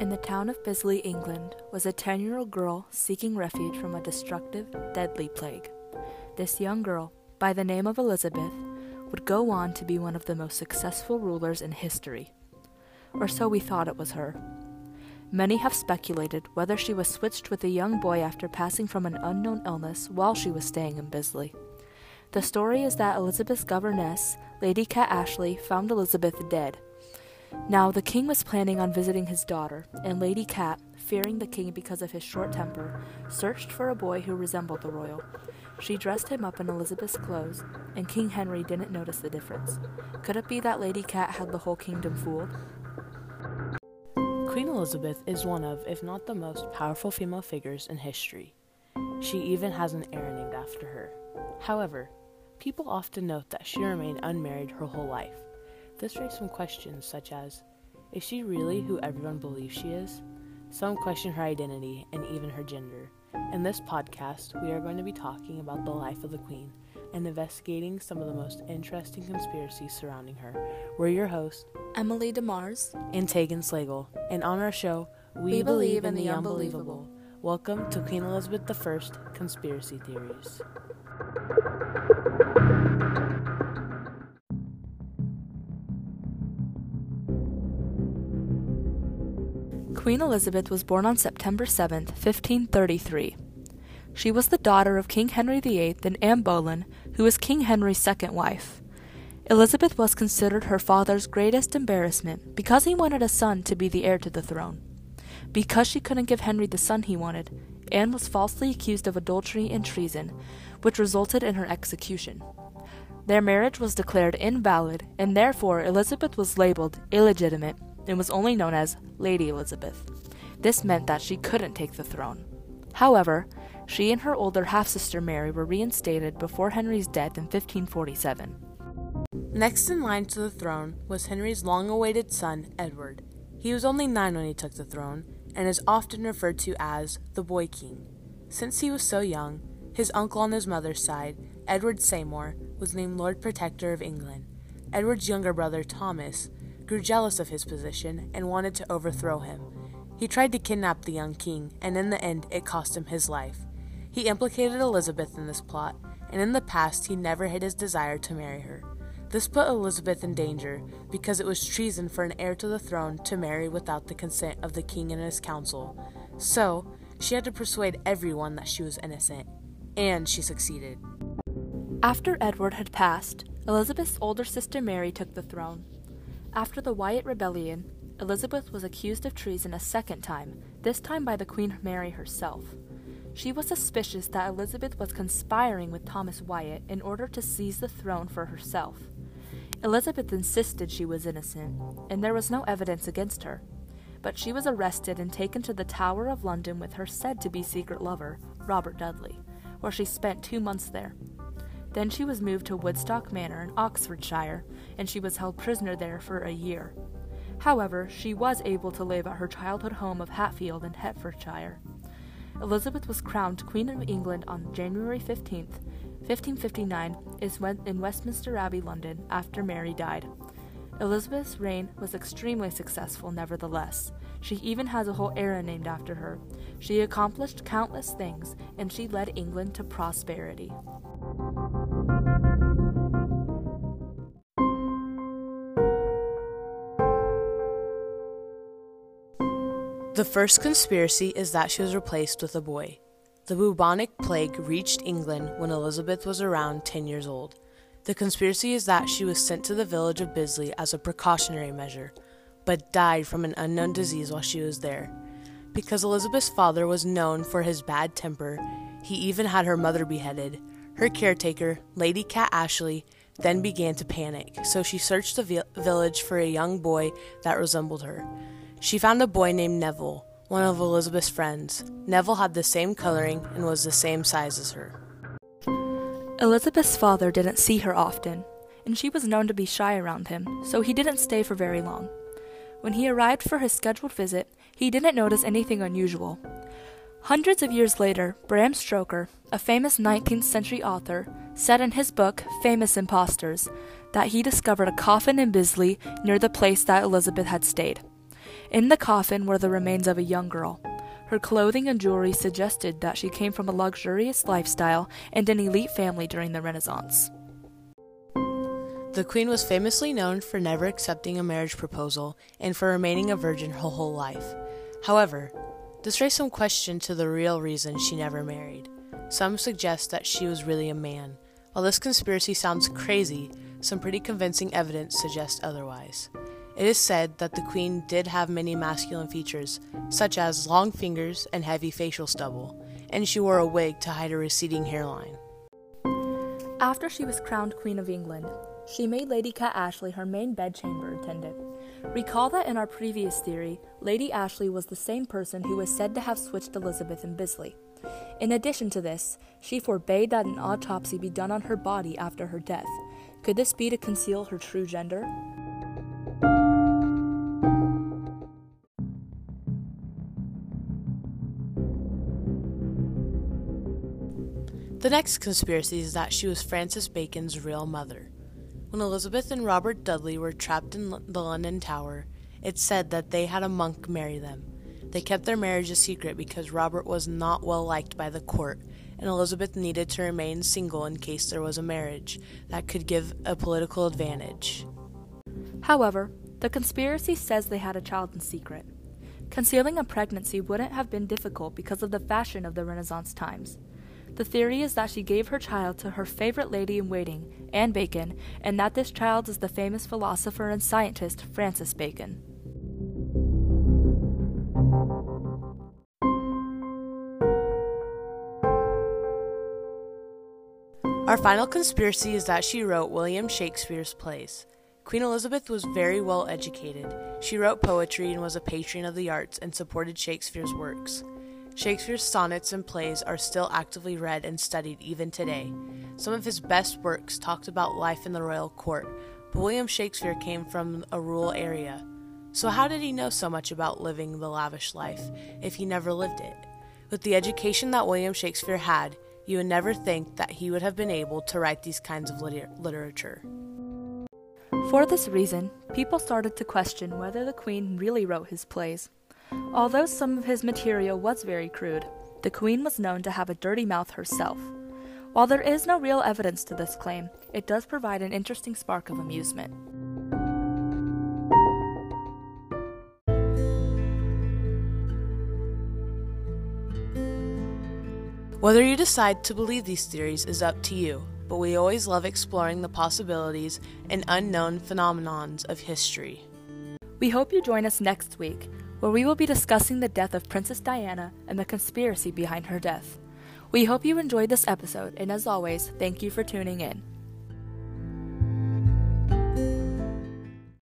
In the town of Bisley, England, was a 10 year old girl seeking refuge from a destructive, deadly plague. This young girl, by the name of Elizabeth, would go on to be one of the most successful rulers in history. Or so we thought it was her. Many have speculated whether she was switched with a young boy after passing from an unknown illness while she was staying in Bisley. The story is that Elizabeth's governess, Lady Cat Ashley, found Elizabeth dead now the king was planning on visiting his daughter, and Lady Cat, fearing the king because of his short temper, searched for a boy who resembled the royal. She dressed him up in Elizabeth's clothes, and King Henry didn't notice the difference. Could it be that Lady Cat had the whole kingdom fooled? Queen Elizabeth is one of, if not the most powerful female figures in history. She even has an heir named after her. However, people often note that she remained unmarried her whole life. This raised some questions such as Is she really who everyone believes she is? Some question her identity and even her gender. In this podcast, we are going to be talking about the life of the Queen and investigating some of the most interesting conspiracies surrounding her. We're your hosts, Emily DeMars and Tegan Slagle, and on our show, we, we believe in the unbelievable. Welcome to Queen Elizabeth I Conspiracy Theories. Queen Elizabeth was born on September 7, 1533. She was the daughter of King Henry VIII and Anne Boleyn, who was King Henry's second wife. Elizabeth was considered her father's greatest embarrassment because he wanted a son to be the heir to the throne. Because she couldn't give Henry the son he wanted, Anne was falsely accused of adultery and treason, which resulted in her execution. Their marriage was declared invalid, and therefore Elizabeth was labeled illegitimate and was only known as Lady Elizabeth. This meant that she couldn't take the throne. However, she and her older half sister Mary were reinstated before Henry's death in 1547. Next in line to the throne was Henry's long awaited son, Edward. He was only nine when he took the throne, and is often referred to as the Boy King. Since he was so young, his uncle on his mother's side, Edward Seymour, was named Lord Protector of England. Edward's younger brother, Thomas, grew jealous of his position and wanted to overthrow him. He tried to kidnap the young king, and in the end, it cost him his life. He implicated Elizabeth in this plot, and in the past, he never hid his desire to marry her. This put Elizabeth in danger because it was treason for an heir to the throne to marry without the consent of the king and his council. So, she had to persuade everyone that she was innocent, and she succeeded. After Edward had passed, Elizabeth's older sister Mary took the throne. After the Wyatt Rebellion, Elizabeth was accused of treason a second time, this time by the Queen Mary herself. She was suspicious that Elizabeth was conspiring with Thomas Wyatt in order to seize the throne for herself. Elizabeth insisted she was innocent, and there was no evidence against her. But she was arrested and taken to the Tower of London with her said to be secret lover, Robert Dudley, where she spent two months there. Then she was moved to Woodstock Manor in Oxfordshire, and she was held prisoner there for a year. However, she was able to live at her childhood home of Hatfield in Hertfordshire. Elizabeth was crowned Queen of England on January 15, 1559, in Westminster Abbey, London, after Mary died. Elizabeth's reign was extremely successful, nevertheless. She even has a whole era named after her. She accomplished countless things, and she led England to prosperity. The first conspiracy is that she was replaced with a boy. The bubonic plague reached England when Elizabeth was around 10 years old. The conspiracy is that she was sent to the village of Bisley as a precautionary measure, but died from an unknown disease while she was there. Because Elizabeth's father was known for his bad temper, he even had her mother beheaded. Her caretaker, Lady Cat Ashley, then began to panic, so she searched the vi- village for a young boy that resembled her. She found a boy named Neville, one of Elizabeth's friends. Neville had the same coloring and was the same size as her. Elizabeth's father didn't see her often, and she was known to be shy around him, so he didn't stay for very long. When he arrived for his scheduled visit, he didn't notice anything unusual. Hundreds of years later, Bram Stoker, a famous 19th century author, said in his book Famous Impostors that he discovered a coffin in Bisley near the place that Elizabeth had stayed. In the coffin were the remains of a young girl. Her clothing and jewelry suggested that she came from a luxurious lifestyle and an elite family during the Renaissance. The queen was famously known for never accepting a marriage proposal and for remaining a virgin her whole life. However, this raised some question to the real reason she never married. Some suggest that she was really a man. While this conspiracy sounds crazy, some pretty convincing evidence suggests otherwise. It is said that the queen did have many masculine features, such as long fingers and heavy facial stubble, and she wore a wig to hide a receding hairline. After she was crowned Queen of England, she made Lady Cat Ashley her main bedchamber attendant. Recall that in our previous theory, Lady Ashley was the same person who was said to have switched Elizabeth and Bisley. In addition to this, she forbade that an autopsy be done on her body after her death. Could this be to conceal her true gender? The next conspiracy is that she was Francis Bacon's real mother. When Elizabeth and Robert Dudley were trapped in the London Tower, it's said that they had a monk marry them. They kept their marriage a secret because Robert was not well liked by the court, and Elizabeth needed to remain single in case there was a marriage that could give a political advantage. However, the conspiracy says they had a child in secret. Concealing a pregnancy wouldn't have been difficult because of the fashion of the Renaissance times. The theory is that she gave her child to her favorite lady in waiting, Anne Bacon, and that this child is the famous philosopher and scientist Francis Bacon. Our final conspiracy is that she wrote William Shakespeare's plays. Queen Elizabeth was very well educated. She wrote poetry and was a patron of the arts and supported Shakespeare's works. Shakespeare's sonnets and plays are still actively read and studied even today. Some of his best works talked about life in the royal court, but William Shakespeare came from a rural area. So, how did he know so much about living the lavish life if he never lived it? With the education that William Shakespeare had, you would never think that he would have been able to write these kinds of liter- literature. For this reason, people started to question whether the Queen really wrote his plays. Although some of his material was very crude, the Queen was known to have a dirty mouth herself. While there is no real evidence to this claim, it does provide an interesting spark of amusement. Whether you decide to believe these theories is up to you, but we always love exploring the possibilities and unknown phenomenons of history. We hope you join us next week where we will be discussing the death of Princess Diana and the conspiracy behind her death. We hope you enjoyed this episode, and as always, thank you for tuning in.